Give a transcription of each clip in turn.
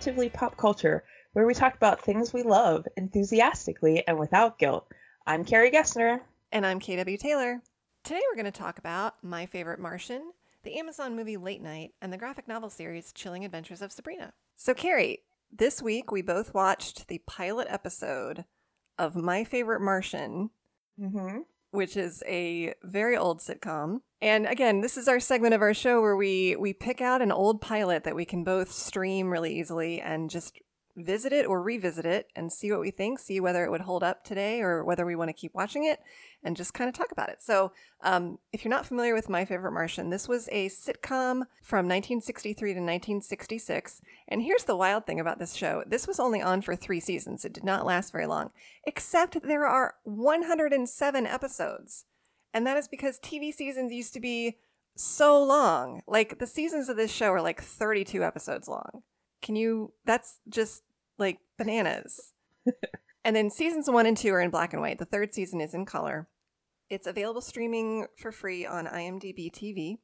Positively Pop Culture, where we talk about things we love enthusiastically and without guilt. I'm Carrie Gessner. And I'm KW Taylor. Today we're going to talk about My Favorite Martian, the Amazon movie Late Night, and the graphic novel series Chilling Adventures of Sabrina. So, Carrie, this week we both watched the pilot episode of My Favorite Martian, Mm-hmm. Which is a very old sitcom. And again, this is our segment of our show where we we pick out an old pilot that we can both stream really easily and just visit it or revisit it and see what we think, see whether it would hold up today or whether we want to keep watching it and just kind of talk about it. So, um, if you're not familiar with My Favorite Martian, this was a sitcom from 1963 to 1966. And here's the wild thing about this show this was only on for three seasons, it did not last very long, except there are 107 episodes. And that is because TV seasons used to be so long. Like the seasons of this show are like 32 episodes long. Can you, that's just like bananas. and then seasons one and two are in black and white. The third season is in color. It's available streaming for free on IMDb TV.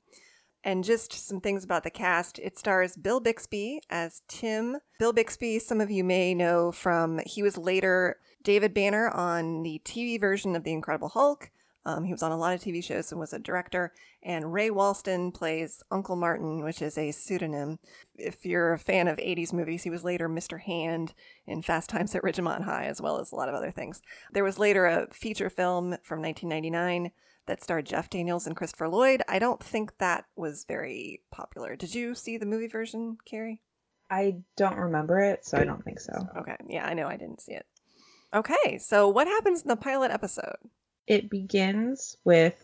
And just some things about the cast. It stars Bill Bixby as Tim. Bill Bixby, some of you may know from, he was later David Banner on the TV version of The Incredible Hulk. Um, he was on a lot of TV shows and was a director. And Ray Walston plays Uncle Martin, which is a pseudonym. If you're a fan of 80s movies, he was later Mr. Hand in Fast Times at Ridgemont High, as well as a lot of other things. There was later a feature film from 1999 that starred Jeff Daniels and Christopher Lloyd. I don't think that was very popular. Did you see the movie version, Carrie? I don't remember it, so I don't think so. Okay. Yeah, I know I didn't see it. Okay, so what happens in the pilot episode? It begins with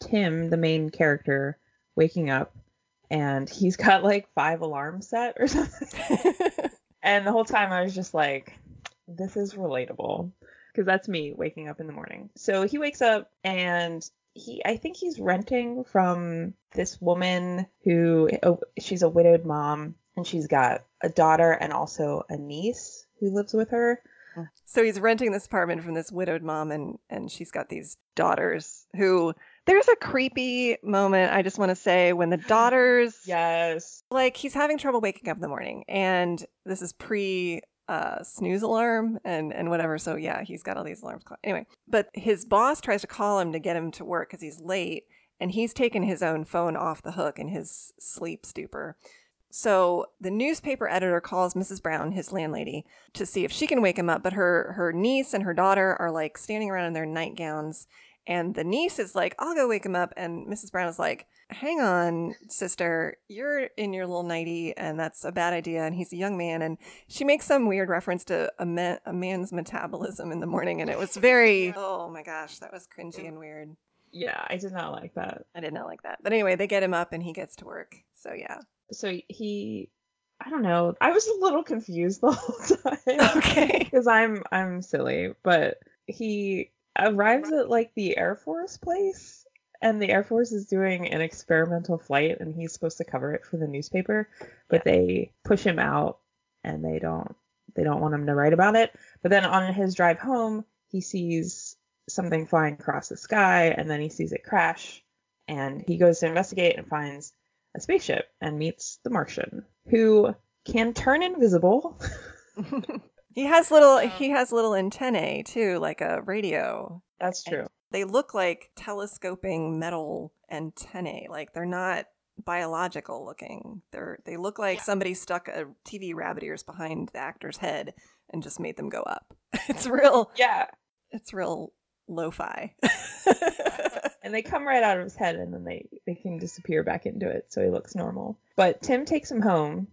Tim, the main character, waking up, and he's got like five alarms set or something. and the whole time I was just like, this is relatable. Because that's me waking up in the morning. So he wakes up and he I think he's renting from this woman who oh, she's a widowed mom and she's got a daughter and also a niece who lives with her. So he's renting this apartment from this widowed mom, and and she's got these daughters who. There's a creepy moment I just want to say when the daughters Yes. like he's having trouble waking up in the morning and this is pre uh, snooze alarm and and whatever so yeah he's got all these alarms anyway but his boss tries to call him to get him to work because he's late and he's taken his own phone off the hook in his sleep stupor so the newspaper editor calls Mrs. Brown, his landlady, to see if she can wake him up. But her her niece and her daughter are like standing around in their nightgowns, and the niece is like, "I'll go wake him up," and Mrs. Brown is like, "Hang on, sister, you're in your little nightie, and that's a bad idea." And he's a young man, and she makes some weird reference to a, ma- a man's metabolism in the morning, and it was very, oh my gosh, that was cringy and weird. Yeah, I did not like that. I did not like that. But anyway, they get him up, and he gets to work. So yeah. So he I don't know. I was a little confused the whole time. Okay. Because I'm I'm silly, but he arrives at like the Air Force place and the Air Force is doing an experimental flight and he's supposed to cover it for the newspaper, but they push him out and they don't they don't want him to write about it. But then on his drive home, he sees something flying across the sky and then he sees it crash and he goes to investigate and finds a spaceship and meets the Martian who can turn invisible. he has little he has little antennae too, like a radio. That's true. They look like telescoping metal antennae. Like they're not biological looking. They're they look like somebody stuck a TV rabbit ears behind the actor's head and just made them go up. It's real Yeah. it's real lo-fi. and they come right out of his head and then they, they can disappear back into it so he looks normal. But Tim takes him home.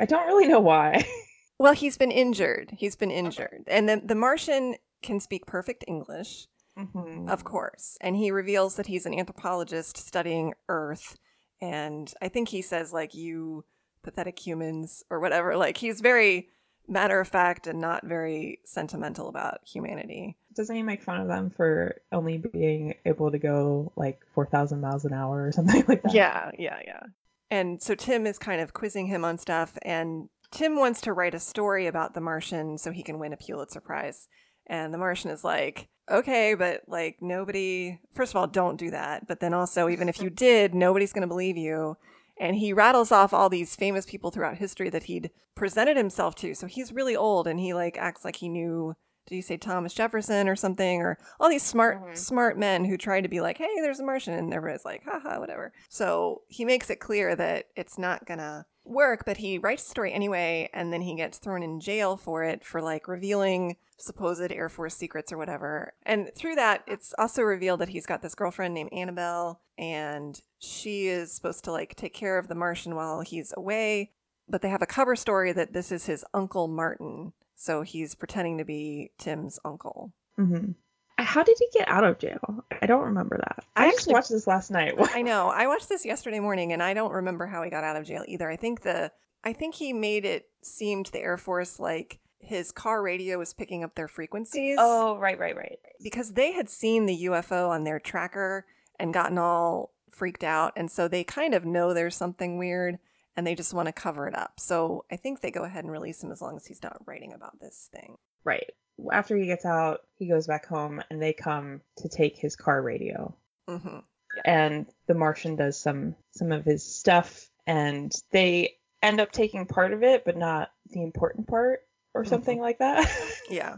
I don't really know why. well, he's been injured. He's been injured. And the the Martian can speak perfect English. Mhm. Of course. And he reveals that he's an anthropologist studying Earth. And I think he says, like, you pathetic humans or whatever. Like, he's very matter of fact and not very sentimental about humanity. Doesn't he make fun of them for only being able to go like 4,000 miles an hour or something like that? Yeah, yeah, yeah. And so Tim is kind of quizzing him on stuff. And Tim wants to write a story about the Martian so he can win a Pulitzer Prize. And the Martian is like, okay, but like nobody, first of all, don't do that. But then also, even if you did, nobody's going to believe you. And he rattles off all these famous people throughout history that he'd presented himself to. So he's really old and he like acts like he knew did you say Thomas Jefferson or something? Or all these smart, mm-hmm. smart men who try to be like, hey, there's a Martian. And everybody's like, haha, whatever. So he makes it clear that it's not gonna work, but he writes the story anyway, and then he gets thrown in jail for it for like revealing supposed Air Force secrets or whatever. And through that, it's also revealed that he's got this girlfriend named Annabelle, and she is supposed to like take care of the Martian while he's away. But they have a cover story that this is his uncle Martin. So he's pretending to be Tim's uncle. Mm-hmm. How did he get out of jail? I don't remember that. I, I actually watched this last night. I know. I watched this yesterday morning, and I don't remember how he got out of jail either. I think the I think he made it seem to the Air Force like his car radio was picking up their frequencies. Oh, right, right, right. Because they had seen the UFO on their tracker and gotten all freaked out, and so they kind of know there's something weird and they just want to cover it up. So I think they go ahead and release him as long as he's not writing about this thing. Right. After he gets out, he goes back home and they come to take his car radio. Mm-hmm. Yeah. And the Martian does some some of his stuff, and they end up taking part of it, but not the important part, or mm-hmm. something mm-hmm. like that. yeah.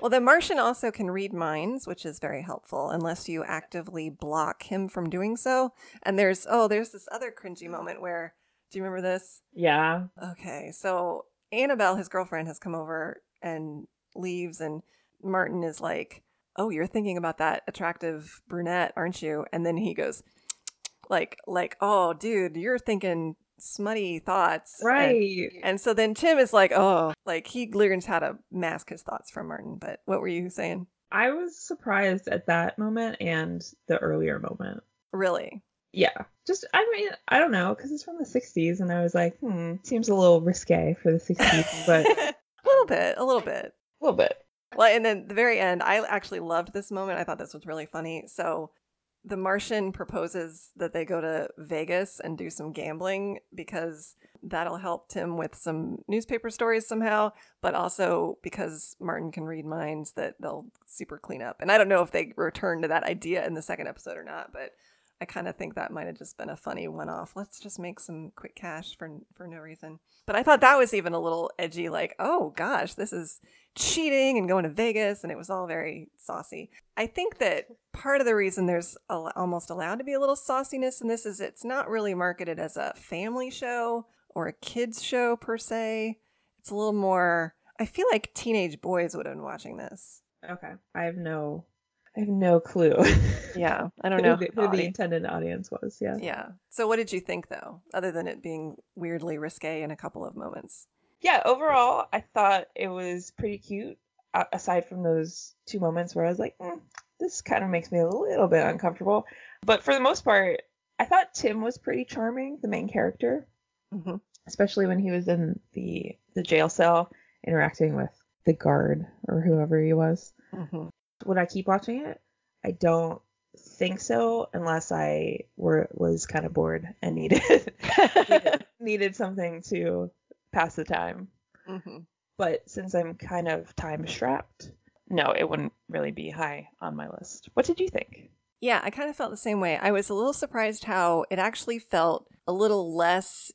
Well, the Martian also can read minds, which is very helpful, unless you actively block him from doing so. And there's oh, there's this other cringy moment where do you remember this? Yeah. Okay. So Annabelle, his girlfriend, has come over and leaves, and Martin is like, Oh, you're thinking about that attractive brunette, aren't you? And then he goes, like, like, oh, dude, you're thinking smutty thoughts. Right. And, and so then Tim is like, oh, like he learns how to mask his thoughts from Martin. But what were you saying? I was surprised at that moment and the earlier moment. Really? Yeah, just I mean I don't know because it's from the '60s, and I was like, hmm, seems a little risque for the '60s, but a little bit, a little bit, a little bit. Well, and then the very end, I actually loved this moment. I thought this was really funny. So the Martian proposes that they go to Vegas and do some gambling because that'll help Tim with some newspaper stories somehow, but also because Martin can read minds that they'll super clean up. And I don't know if they return to that idea in the second episode or not, but I kind of think that might have just been a funny one-off. Let's just make some quick cash for for no reason. But I thought that was even a little edgy, like, oh gosh, this is cheating and going to Vegas, and it was all very saucy. I think that part of the reason there's a, almost allowed to be a little sauciness in this is it's not really marketed as a family show or a kids show per se. It's a little more. I feel like teenage boys would have been watching this. Okay, I have no I have no clue. Yeah, I don't know who, the, who the intended audience was. Yeah. Yeah. So, what did you think, though, other than it being weirdly risque in a couple of moments? Yeah, overall, I thought it was pretty cute. Aside from those two moments where I was like, mm, this kind of makes me a little bit uncomfortable. But for the most part, I thought Tim was pretty charming, the main character, mm-hmm. especially when he was in the the jail cell interacting with the guard or whoever he was. Mm-hmm. Would I keep watching it? I don't think so unless I were was kind of bored and needed needed, needed, something to pass the time. Mm-hmm. But since I'm kind of time strapped, no, it wouldn't really be high on my list. What did you think? Yeah, I kind of felt the same way. I was a little surprised how it actually felt a little less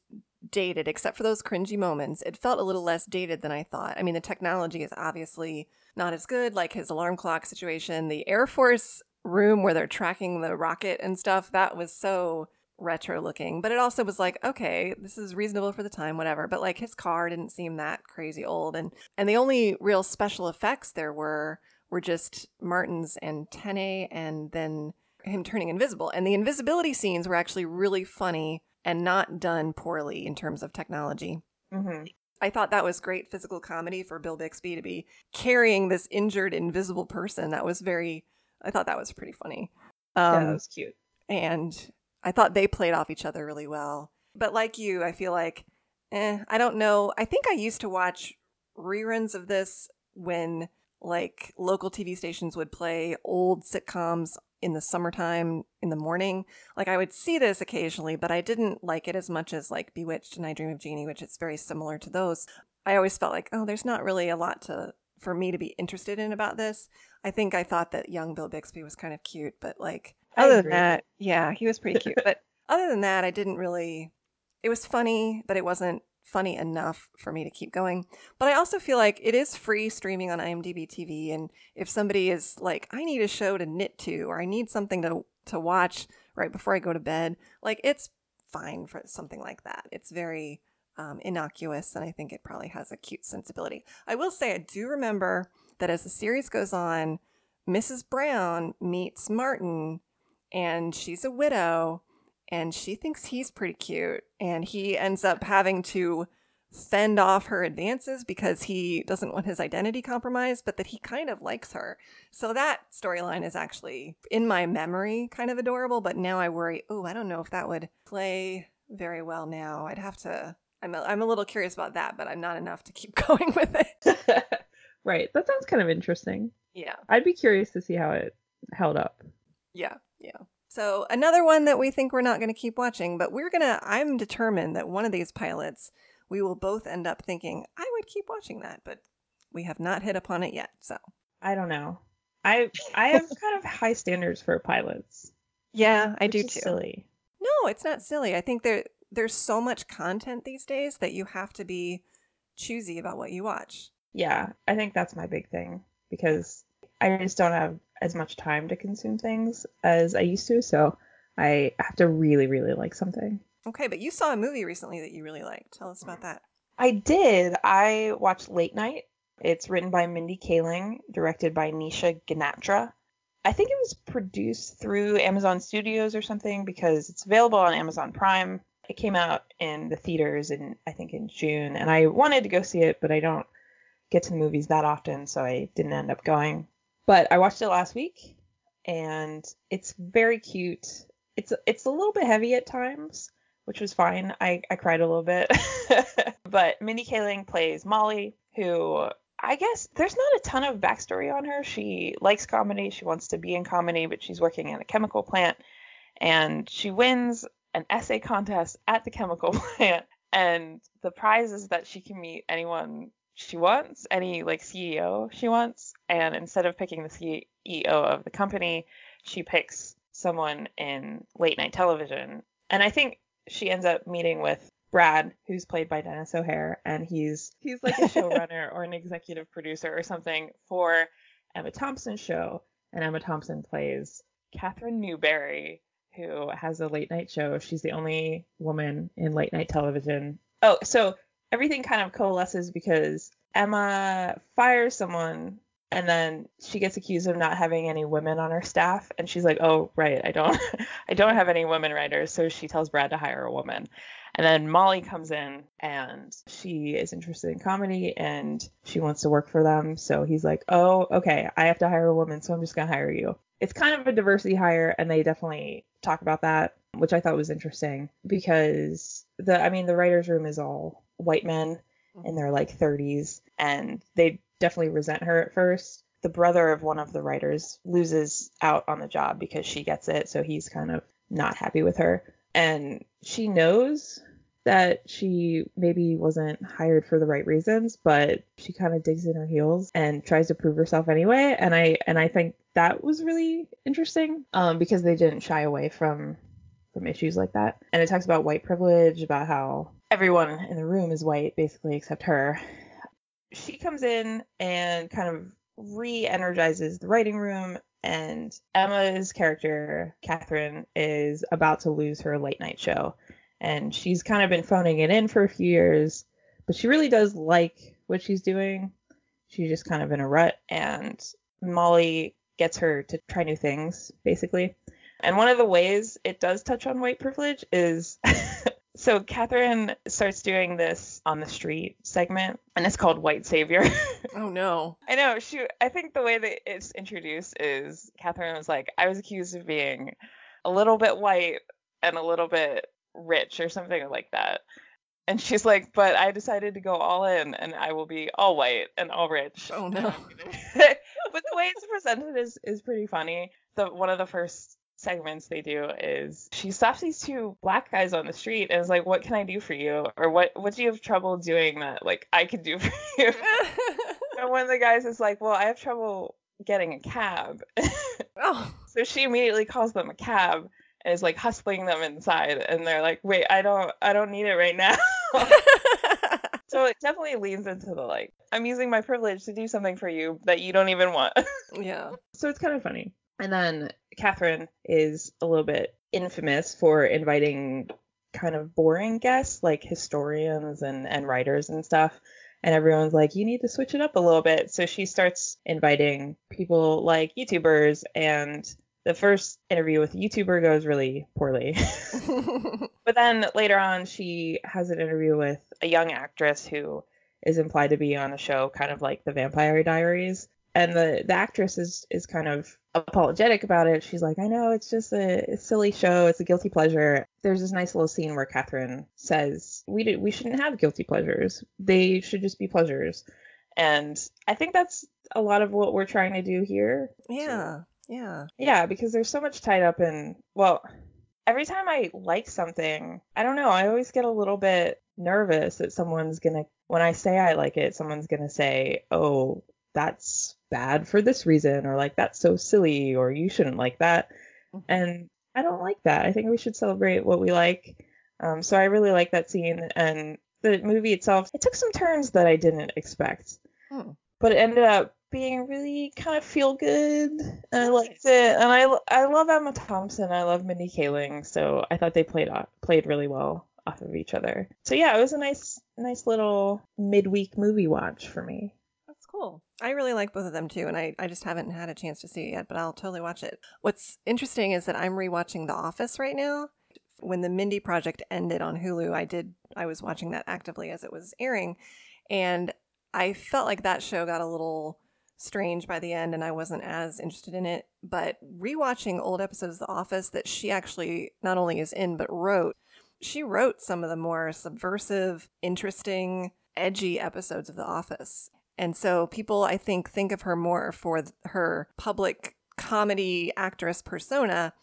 dated, except for those cringy moments. It felt a little less dated than I thought. I mean, the technology is obviously not as good, like his alarm clock situation. The Air Force room where they're tracking the rocket and stuff, that was so retro looking. But it also was like, okay, this is reasonable for the time, whatever. But like his car didn't seem that crazy old. And and the only real special effects there were were just Martin's antennae and then him turning invisible. And the invisibility scenes were actually really funny and not done poorly in terms of technology. Mm-hmm. I thought that was great physical comedy for Bill Bixby to be carrying this injured, invisible person. That was very, I thought that was pretty funny. Um, yeah, that was cute. And I thought they played off each other really well. But like you, I feel like, eh, I don't know. I think I used to watch reruns of this when like local TV stations would play old sitcoms in the summertime in the morning. Like I would see this occasionally, but I didn't like it as much as like Bewitched and I Dream of Jeannie, which is very similar to those. I always felt like, oh, there's not really a lot to for me to be interested in about this. I think I thought that young Bill Bixby was kind of cute, but like other than that, yeah, he was pretty cute. but Other than that, I didn't really. It was funny, but it wasn't funny enough for me to keep going. But I also feel like it is free streaming on IMDb TV, and if somebody is like, I need a show to knit to, or I need something to to watch right before I go to bed, like it's fine for something like that. It's very um, innocuous, and I think it probably has a cute sensibility. I will say, I do remember that as the series goes on, Mrs. Brown meets Martin, and she's a widow, and she thinks he's pretty cute, and he ends up having to fend off her advances because he doesn't want his identity compromised, but that he kind of likes her. So that storyline is actually in my memory kind of adorable, but now I worry, oh, I don't know if that would play very well now. I'd have to I'm a, I'm a little curious about that, but I'm not enough to keep going with it. right. That sounds kind of interesting. Yeah. I'd be curious to see how it held up. Yeah. Yeah. So another one that we think we're not going to keep watching, but we're going to I'm determined that one of these pilots we will both end up thinking I would keep watching that, but we have not hit upon it yet. So I don't know. I I have kind of high standards for pilots. Yeah, I do too. Silly. No, it's not silly. I think there there's so much content these days that you have to be choosy about what you watch. Yeah, I think that's my big thing because I just don't have as much time to consume things as I used to, so I have to really, really like something. Okay, but you saw a movie recently that you really liked. Tell us about that. I did. I watched Late Night. It's written by Mindy Kaling, directed by Nisha Ganatra. I think it was produced through Amazon Studios or something because it's available on Amazon Prime it came out in the theaters in I think in June, and I wanted to go see it, but I don't get to movies that often, so I didn't end up going. But I watched it last week, and it's very cute. It's it's a little bit heavy at times, which was fine. I, I cried a little bit. but Mindy Kaling plays Molly, who I guess there's not a ton of backstory on her. She likes comedy. She wants to be in comedy, but she's working in a chemical plant. And she wins an essay contest at the chemical plant, and the prize is that she can meet anyone she wants, any like CEO she wants, and instead of picking the CEO of the company, she picks someone in late night television. And I think she ends up meeting with Brad, who's played by Denis O'Hare, and he's he's like a showrunner or an executive producer or something for Emma Thompson's show, and Emma Thompson plays Katherine Newbury, who has a late night show. She's the only woman in late night television. Oh, so everything kind of coalesces because Emma fires someone and then she gets accused of not having any women on her staff and she's like, "Oh, right, I don't I don't have any women writers." So she tells Brad to hire a woman. And then Molly comes in and she is interested in comedy and she wants to work for them. So he's like, "Oh, okay, I have to hire a woman, so I'm just going to hire you." It's kind of a diversity hire and they definitely talk about that, which I thought was interesting because the I mean the writers room is all white men in their like 30s and they definitely resent her at first. The brother of one of the writers loses out on the job because she gets it, so he's kind of not happy with her. And she knows that she maybe wasn't hired for the right reasons, but she kind of digs in her heels and tries to prove herself anyway. And I and I think that was really interesting um, because they didn't shy away from from issues like that. And it talks about white privilege, about how everyone in the room is white basically except her. She comes in and kind of re-energizes the writing room and Emma's character, Katherine, is about to lose her late night show and she's kind of been phoning it in for a few years, but she really does like what she's doing. She's just kind of in a rut, and Molly gets her to try new things, basically. And one of the ways it does touch on white privilege is so Katherine starts doing this on the street segment, and it's called White Savior. oh no! I know. She. I think the way that it's introduced is Katherine was like, I was accused of being a little bit white and a little bit rich or something like that. And she's like, but I decided to go all in and I will be all white and all rich. Oh no. but the way it's presented is is pretty funny. The one of the first segments they do is she stops these two black guys on the street and is like, What can I do for you? Or what what do you have trouble doing that like I could do for you? and one of the guys is like, Well, I have trouble getting a cab. oh. So she immediately calls them a cab and is like hustling them inside and they're like, "Wait, I don't I don't need it right now." so it definitely leans into the like, I'm using my privilege to do something for you that you don't even want. yeah. So it's kind of funny. And then Katherine is a little bit infamous for inviting kind of boring guests like historians and, and writers and stuff. And everyone's like, you need to switch it up a little bit. So she starts inviting people like YouTubers. And the first interview with a YouTuber goes really poorly. but then later on, she has an interview with a young actress who is implied to be on a show kind of like the Vampire Diaries. And the, the actress is, is kind of apologetic about it. She's like, I know it's just a, silly show. It's a guilty pleasure. There's this nice little scene where Katherine says, we, do, we shouldn't have guilty pleasures. They should just be pleasures. And I think that's a lot of what we're trying to do here. Yeah. Yeah. Yeah, because there's so much tied up in, well, every time I like something, I don't know, I always get a little bit nervous that someone's going to, when I say I like it, someone's going to say, oh, that's bad for this reason, or like, that's so silly, or you shouldn't like that. Mm-hmm. And I don't like that. I think we should celebrate what we like. Um, so I really like that scene. And the movie itself, it took some turns that I didn't expect. Hmm. But it ended up being really kind of feel good. And I liked it. And I, I love Emma Thompson. I love Mindy Kaling. So I thought they played played really well off of each other. So yeah, it was a nice nice little midweek movie watch for me. Cool. I really like both of them too, and I, I just haven't had a chance to see it yet, but I'll totally watch it. What's interesting is that I'm rewatching The Office right now. When the Mindy Project ended on Hulu, I did I was watching that actively as it was airing, and I felt like that show got a little strange by the end and I wasn't as interested in it. But rewatching old episodes of The Office that she actually not only is in but wrote, she wrote some of the more subversive, interesting, edgy episodes of The Office. And so people, I think, think of her more for her public comedy actress persona,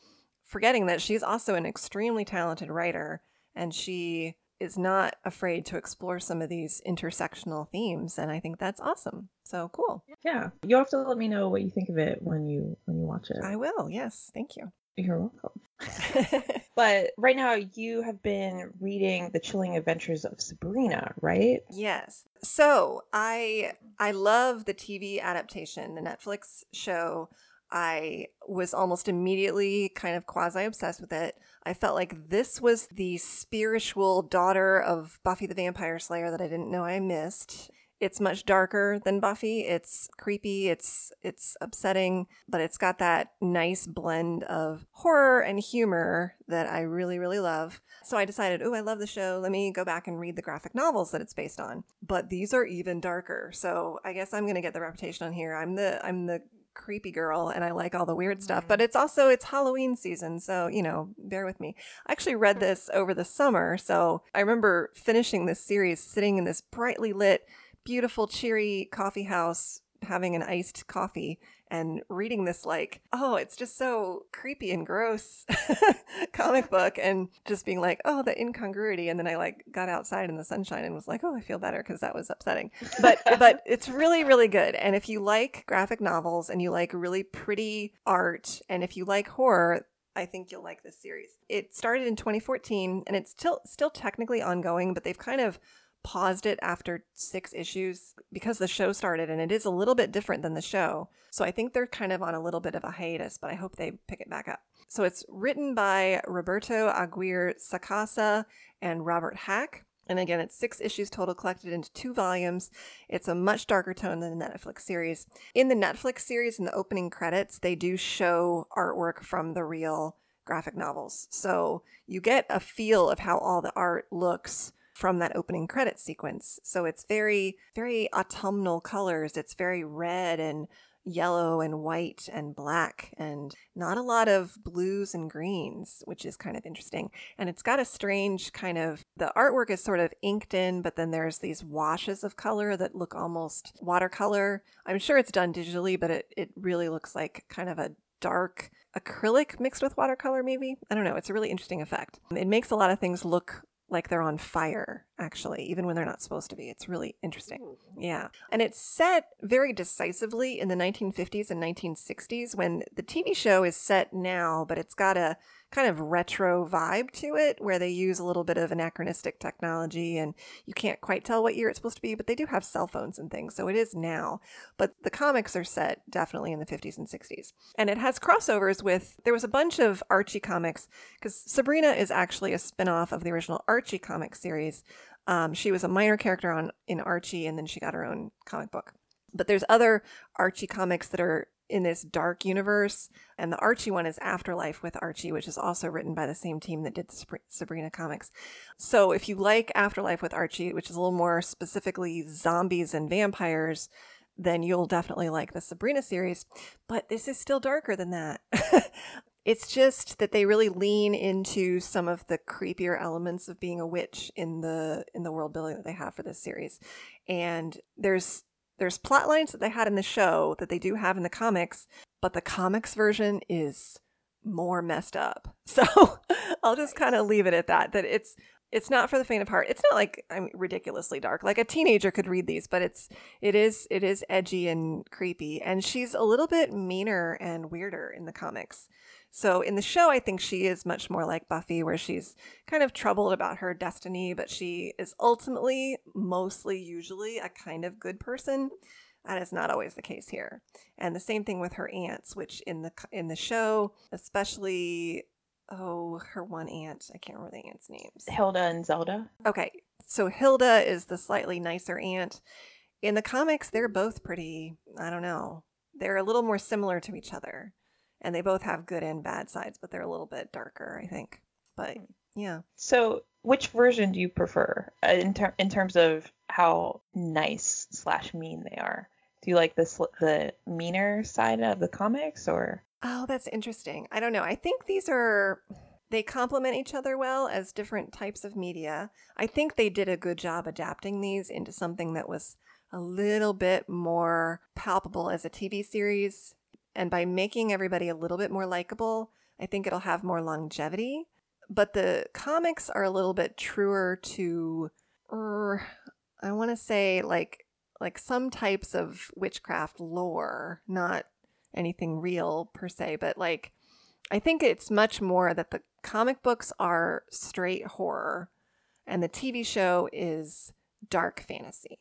forgetting that she's also an extremely talented writer and she is not afraid to explore some of these intersectional themes and i think that's awesome. So cool. Yeah. You'll have to let me know what you think of it when you when you watch it. I will. Yes. Thank you you're welcome but right now you have been reading the chilling adventures of sabrina right yes so i i love the tv adaptation the netflix show I was almost immediately kind of quasi obsessed with it. I felt like this was the spiritual daughter of Buffy the Vampire Slayer that I didn't know I missed. It's much darker than Buffy. It's creepy, it's it's upsetting, but it's got that nice blend of horror and humor that I really really love. So I decided, "Oh, I love the show. Let me go back and read the graphic novels that it's based on." But these are even darker. So I guess I'm going to get the reputation on here. I'm the I'm the creepy girl and I like all the weird stuff, but mm-hmm. it's also it's Halloween season, so you know, bear with me. I actually read this over the summer, so I remember finishing this series sitting in this brightly lit, beautiful, cheery coffee house having an iced coffee and reading this like oh it's just so creepy and gross comic book and just being like oh the incongruity. And then i like got outside in the sunshine and was like oh i feel better because that was upsetting. But but it's really really good. And if you like graphic novels and you like really pretty art and if you like horror I think you'll like this series. It started in 2014 and it's still still technically ongoing, but they've kind of paused it after six issues because the show started and it is a little bit different than the show. So I think they're kind of on a little bit of a hiatus, but I hope they pick it back up. So it's written by Roberto Aguirre Sacasa and Robert Hack. And again, it's six issues total collected into two volumes. It's a much darker tone than the Netflix series. In the Netflix series, in the opening credits, they do show artwork from the real graphic novels. So you get a feel of how all the art looks from that opening credit sequence. So it's very, very autumnal colors. It's very red and yellow and white and black and not a lot of blues and greens, which is kind of interesting. And it's got a strange kind of the artwork is sort of inked in, but then there's these washes of color that look almost watercolor. I'm sure it's done digitally, but it, it really looks like kind of a dark acrylic mixed with watercolor, maybe. I don't know. It's a really interesting effect. It makes a lot of things look like they're on fire, actually, even when they're not supposed to be. It's really interesting. Yeah. And it's set very decisively in the 1950s and 1960s when the TV show is set now, but it's got a kind of retro vibe to it where they use a little bit of anachronistic technology and you can't quite tell what year it's supposed to be, but they do have cell phones and things. So it is now. But the comics are set definitely in the 50s and 60s. And it has crossovers with, there was a bunch of Archie comics because Sabrina is actually a spin off of the original Archie comic series. Um, she was a minor character on in Archie and then she got her own comic book. But there's other Archie comics that are in this dark universe. And the Archie one is Afterlife with Archie, which is also written by the same team that did the Sabrina comics. So if you like Afterlife with Archie, which is a little more specifically zombies and vampires, then you'll definitely like the Sabrina series. But this is still darker than that. it's just that they really lean into some of the creepier elements of being a witch in the in the world building that they have for this series. And there's there's plot lines that they had in the show that they do have in the comics, but the comics version is more messed up. So I'll just kind of leave it at that. That it's it's not for the faint of heart. It's not like I'm ridiculously dark. Like a teenager could read these, but it's it is it is edgy and creepy. And she's a little bit meaner and weirder in the comics. So in the show, I think she is much more like Buffy, where she's kind of troubled about her destiny, but she is ultimately, mostly, usually a kind of good person. That is not always the case here. And the same thing with her aunts, which in the in the show, especially oh, her one aunt, I can't remember the aunt's names. Hilda and Zelda. Okay. So Hilda is the slightly nicer aunt. In the comics, they're both pretty, I don't know. They're a little more similar to each other and they both have good and bad sides, but they're a little bit darker, I think. But hmm. yeah. So, which version do you prefer uh, in ter- in terms of how nice slash mean they are? Do you like the the meaner side of the comics, or? Oh, that's interesting. I don't know. I think these are they complement each other well as different types of media. I think they did a good job adapting these into something that was a little bit more palpable as a TV series and by making everybody a little bit more likable, I think it'll have more longevity. But the comics are a little bit truer to, er, I want to say like like some types of witchcraft lore, not anything real per se, but like I think it's much more that the comic books are straight horror and the TV show is dark fantasy.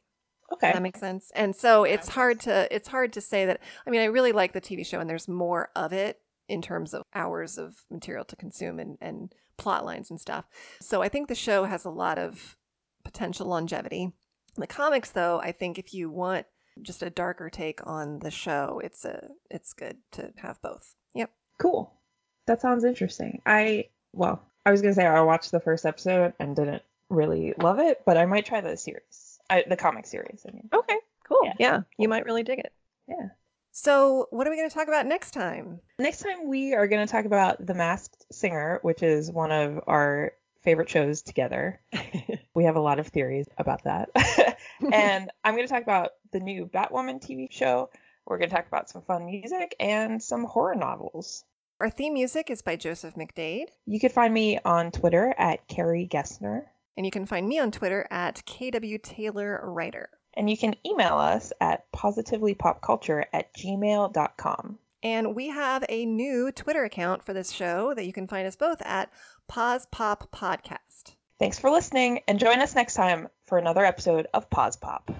Okay. That makes sense. And so it's hard to it's hard to say that I mean I really like the TV show and there's more of it in terms of hours of material to consume and, and plot lines and stuff. So I think the show has a lot of potential longevity. The comics though, I think if you want just a darker take on the show, it's a it's good to have both. Yep. Cool. That sounds interesting. I well, I was gonna say I watched the first episode and didn't really love it, but I might try the series. I, the comic series. I mean. Okay, cool. Yeah. yeah, you might really dig it. Yeah. So, what are we going to talk about next time? Next time, we are going to talk about The Masked Singer, which is one of our favorite shows together. we have a lot of theories about that. and I'm going to talk about the new Batwoman TV show. We're going to talk about some fun music and some horror novels. Our theme music is by Joseph McDade. You can find me on Twitter at Carrie Gessner. And you can find me on Twitter at KW Taylor Writer. And you can email us at positivelypopculture at gmail.com. And we have a new Twitter account for this show that you can find us both at Pause Pop Podcast. Thanks for listening and join us next time for another episode of Pause Pop.